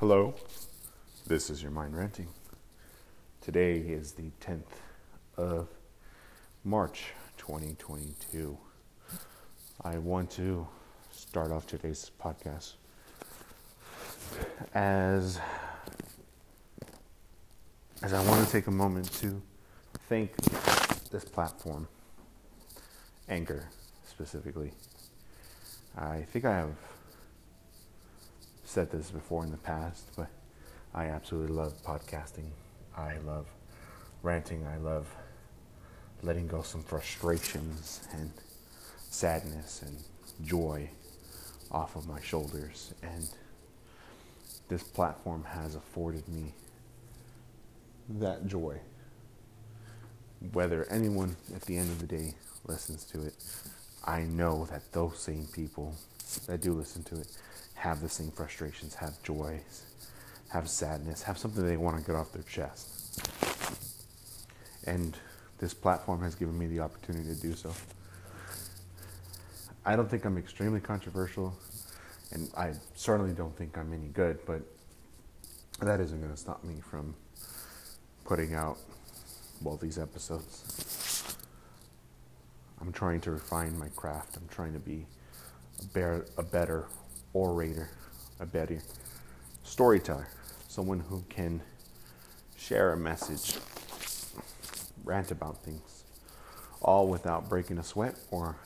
Hello, this is your mind ranting. Today is the 10th of March 2022. I want to start off today's podcast as as I want to take a moment to thank this platform, Anchor specifically. I think I have said this before in the past, but I absolutely love podcasting. I love ranting. I love letting go some frustrations and sadness and joy off of my shoulders. And this platform has afforded me that joy. Whether anyone at the end of the day listens to it, I know that those same people that do listen to it have the same frustrations, have joys, have sadness, have something they want to get off their chest. And this platform has given me the opportunity to do so. I don't think I'm extremely controversial, and I certainly don't think I'm any good, but that isn't going to stop me from putting out, well, these episodes. I'm trying to refine my craft. I'm trying to be a, bear, a better orator, a better storyteller, someone who can share a message, rant about things, all without breaking a sweat or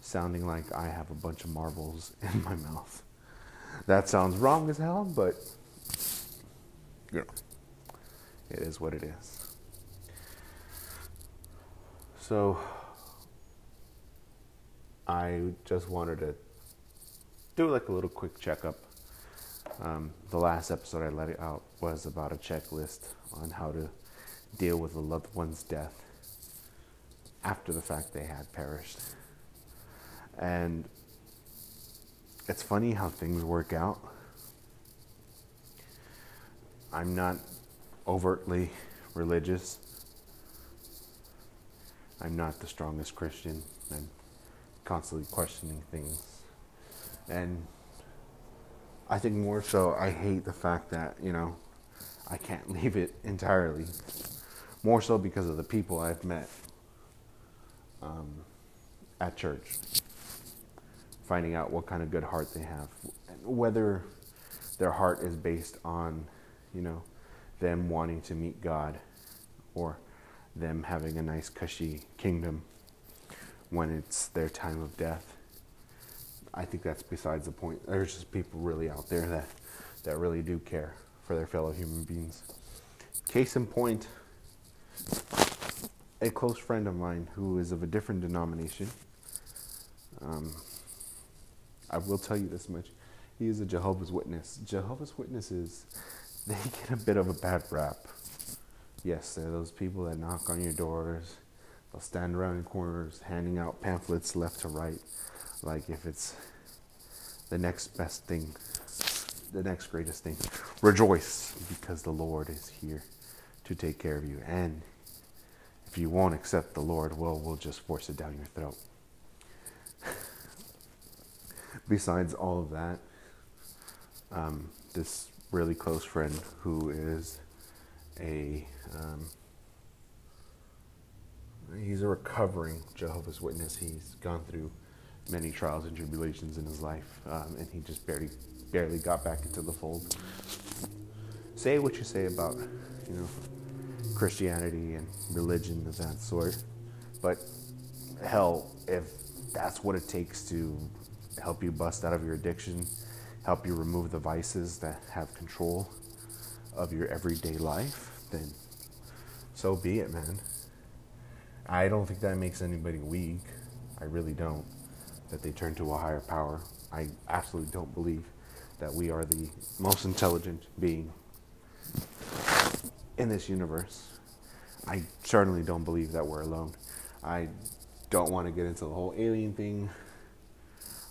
sounding like I have a bunch of marbles in my mouth. That sounds wrong as hell, but you know, it is what it is. So I just wanted to do like a little quick checkup. Um, the last episode I let it out was about a checklist on how to deal with a loved one's death after the fact they had perished. And it's funny how things work out. I'm not overtly religious. I'm not the strongest Christian. I'm constantly questioning things and I think more so, I hate the fact that, you know, I can't leave it entirely. More so because of the people I've met um, at church. Finding out what kind of good heart they have. Whether their heart is based on, you know, them wanting to meet God or them having a nice, cushy kingdom when it's their time of death. I think that's besides the point. There's just people really out there that that really do care for their fellow human beings. Case in point, a close friend of mine who is of a different denomination. Um, I will tell you this much: he is a Jehovah's Witness. Jehovah's Witnesses, they get a bit of a bad rap. Yes, they're those people that knock on your doors. They'll stand around in corners handing out pamphlets left to right like if it's the next best thing, the next greatest thing. Rejoice because the Lord is here to take care of you. And if you won't accept the Lord, well, we'll just force it down your throat. Besides all of that, um, this really close friend who is a um, he's a recovering Jehovah's Witness. He's gone through many trials and tribulations in his life, um, and he just barely barely got back into the fold. Say what you say about you know Christianity and religion of that sort, but hell, if that's what it takes to help you bust out of your addiction, help you remove the vices that have control of your everyday life, then so be it, man. I don't think that makes anybody weak. I really don't that they turn to a higher power. I absolutely don't believe that we are the most intelligent being in this universe. I certainly don't believe that we're alone. I don't want to get into the whole alien thing.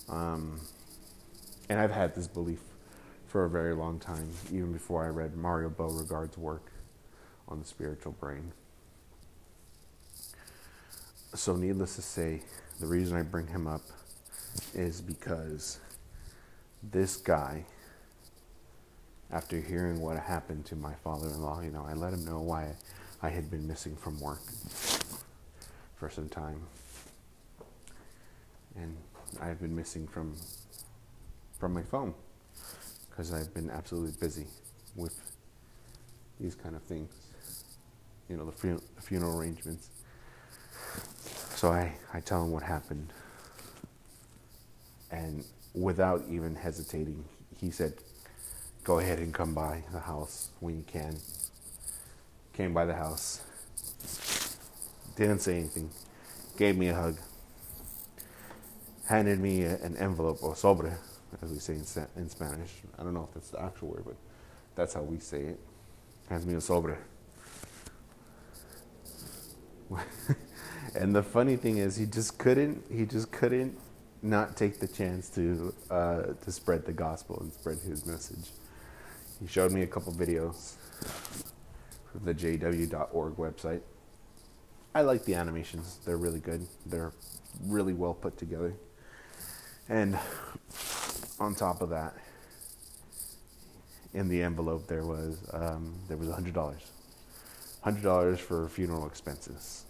Um, and I've had this belief for a very long time, even before I read Mario Beauregard's work on the spiritual brain. So, needless to say, the reason I bring him up is because this guy after hearing what happened to my father-in-law, you know, I let him know why I had been missing from work for some time, and I've been missing from from my phone because I've been absolutely busy with these kind of things, you know, the, fun- the funeral arrangements. So I, I tell him what happened, and without even hesitating, he said, Go ahead and come by the house when you can. Came by the house, didn't say anything, gave me a hug, handed me a, an envelope or sobre, as we say in, in Spanish. I don't know if that's the actual word, but that's how we say it. Hands me a sobre. and the funny thing is, he just couldn't. He just couldn't not take the chance to uh, to spread the gospel and spread his message. He showed me a couple videos from the JW.org website. I like the animations; they're really good. They're really well put together. And on top of that, in the envelope there was um, there was hundred dollars, hundred dollars for funeral expenses.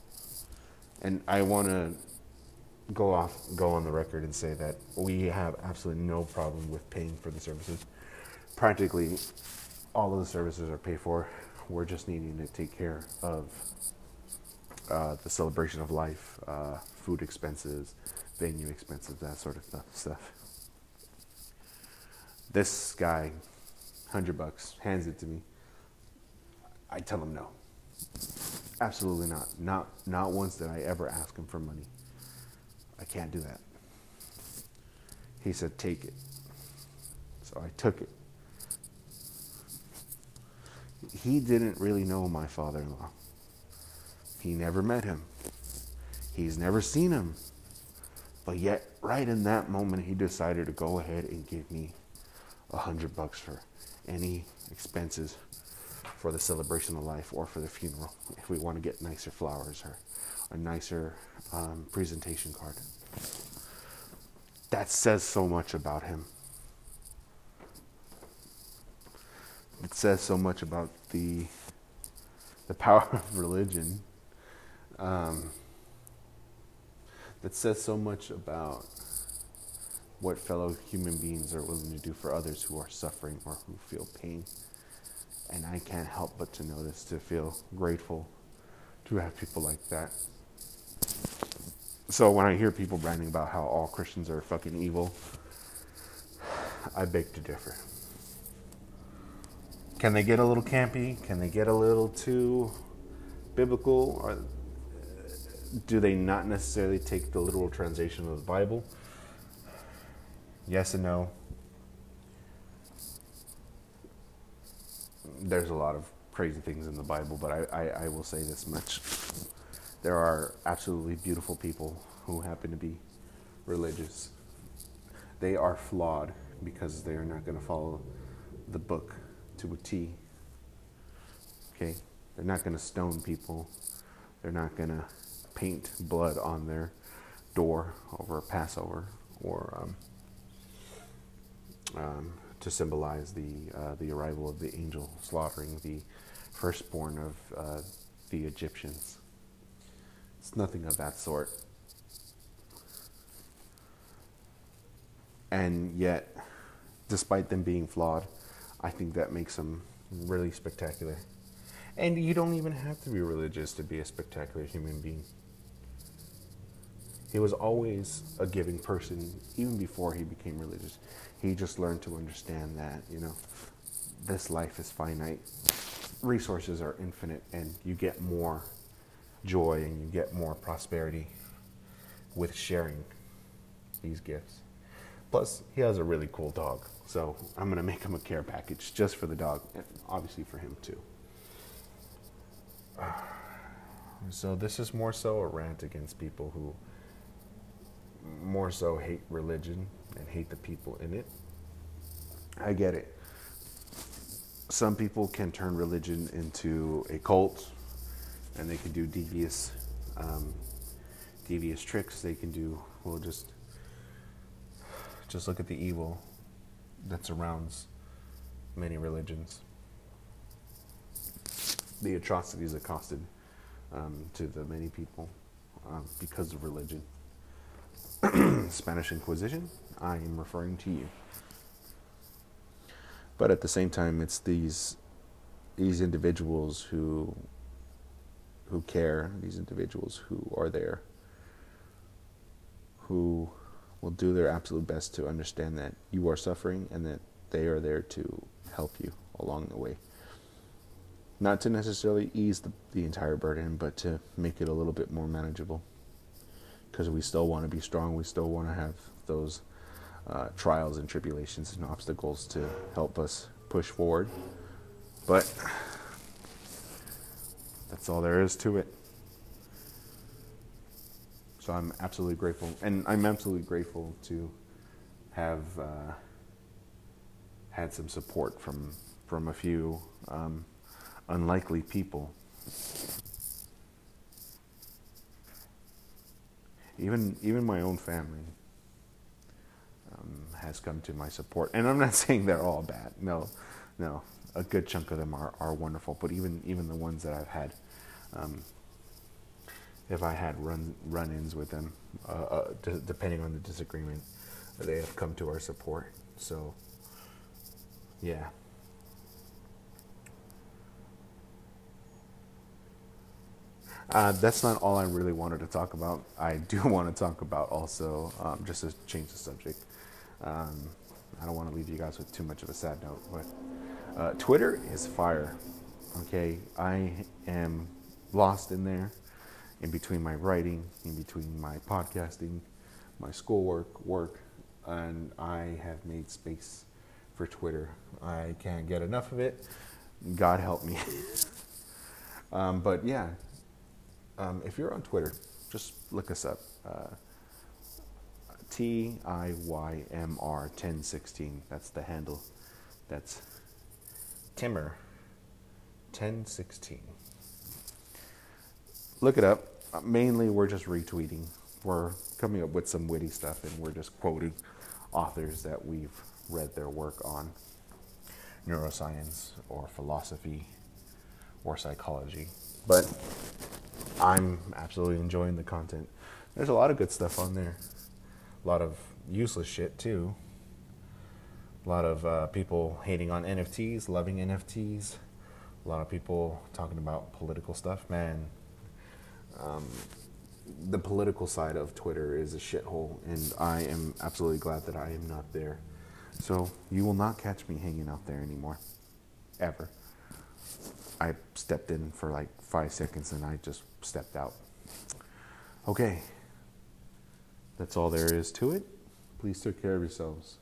And I want to go off, go on the record and say that we have absolutely no problem with paying for the services. Practically, all of the services are paid for. We're just needing to take care of uh, the celebration of life, uh, food expenses, venue expenses, that sort of stuff. This guy, hundred bucks, hands it to me. I tell him no. Absolutely not. Not not once did I ever ask him for money. I can't do that. He said, take it. So I took it. He didn't really know my father in law. He never met him. He's never seen him. But yet, right in that moment, he decided to go ahead and give me a hundred bucks for any expenses for the celebration of life or for the funeral if we want to get nicer flowers or a nicer um, presentation card. That says so much about him. It says so much about the the power of religion. Um, that says so much about what fellow human beings are willing to do for others who are suffering or who feel pain. And I can't help but to notice, to feel grateful to have people like that. So when I hear people ranting about how all Christians are fucking evil, I beg to differ. Can they get a little campy? Can they get a little too biblical? Or uh, do they not necessarily take the literal translation of the Bible? Yes and no. There's a lot of crazy things in the Bible, but I, I, I will say this much. There are absolutely beautiful people who happen to be religious. They are flawed because they are not going to follow the book to a T. Okay? They're not going to stone people. They're not going to paint blood on their door over Passover or um, um, to symbolize the uh, the arrival of the angel slaughtering the firstborn of uh, the Egyptians. It's nothing of that sort. And yet, despite them being flawed, I think that makes them really spectacular. And you don't even have to be religious to be a spectacular human being. He was always a giving person, even before he became religious. He just learned to understand that, you know, this life is finite, resources are infinite, and you get more joy and you get more prosperity with sharing these gifts. Plus, he has a really cool dog, so I'm to make him a care package just for the dog, obviously for him too. So, this is more so a rant against people who more so hate religion and hate the people in it. I get it. Some people can turn religion into a cult, and they can do devious, um, devious tricks. They can do well. Just, just look at the evil that surrounds many religions. The atrocities accosted um, to the many people um, because of religion. Spanish Inquisition, I am referring to you. But at the same time, it's these these individuals who who care, these individuals who are there, who will do their absolute best to understand that you are suffering and that they are there to help you along the way. Not to necessarily ease the, the entire burden, but to make it a little bit more manageable. Because we still want to be strong, we still want to have those uh, trials and tribulations and obstacles to help us push forward. But that's all there is to it. So I'm absolutely grateful, and I'm absolutely grateful to have uh, had some support from from a few um, unlikely people. Even even my own family um, has come to my support, and I'm not saying they're all bad. No, no, a good chunk of them are, are wonderful. But even even the ones that I've had. Um, if I had run run-ins with them, uh, uh, d- depending on the disagreement, they have come to our support. So, yeah. Uh, that's not all I really wanted to talk about. I do want to talk about also, um, just to change the subject. Um, I don't want to leave you guys with too much of a sad note, but uh, Twitter is fire. Okay, I am lost in there in between my writing, in between my podcasting, my schoolwork, work, and I have made space for Twitter. I can't get enough of it. God help me. um, but yeah, um, if you're on Twitter, just look us up. Uh, T I Y M R 1016. That's the handle. That's Timmer 1016. Look it up mainly we're just retweeting. We're coming up with some witty stuff and we're just quoting authors that we've read their work on neuroscience or philosophy or psychology. But I'm absolutely enjoying the content. There's a lot of good stuff on there. A lot of useless shit too. A lot of uh, people hating on NFTs, loving NFTs. A lot of people talking about political stuff. Man, um, the political side of Twitter is a shithole, and I am absolutely glad that I am not there. So you will not catch me hanging out there anymore, ever. I stepped in for like five seconds and I just stepped out. Okay, that's all there is to it. Please take care of yourselves.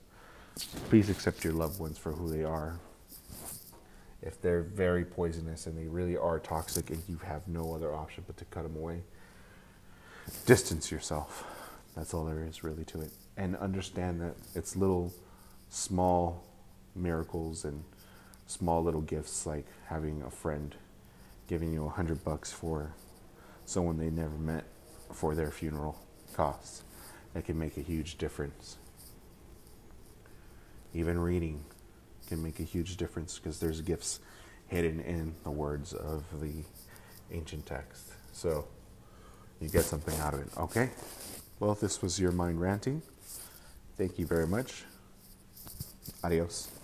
Please accept your loved ones for who they are. If they're very poisonous and they really are toxic and you have no other option but to cut them away, distance yourself. That's all there is really to it. And understand that it's little small miracles and small little gifts like having a friend giving you a hundred bucks for someone they never met for their funeral costs. That can make a huge difference. Even reading can make a huge difference because there's gifts hidden in the words of the ancient text. So you get something out of it. Okay? Well, this was your mind ranting. Thank you very much. Adios.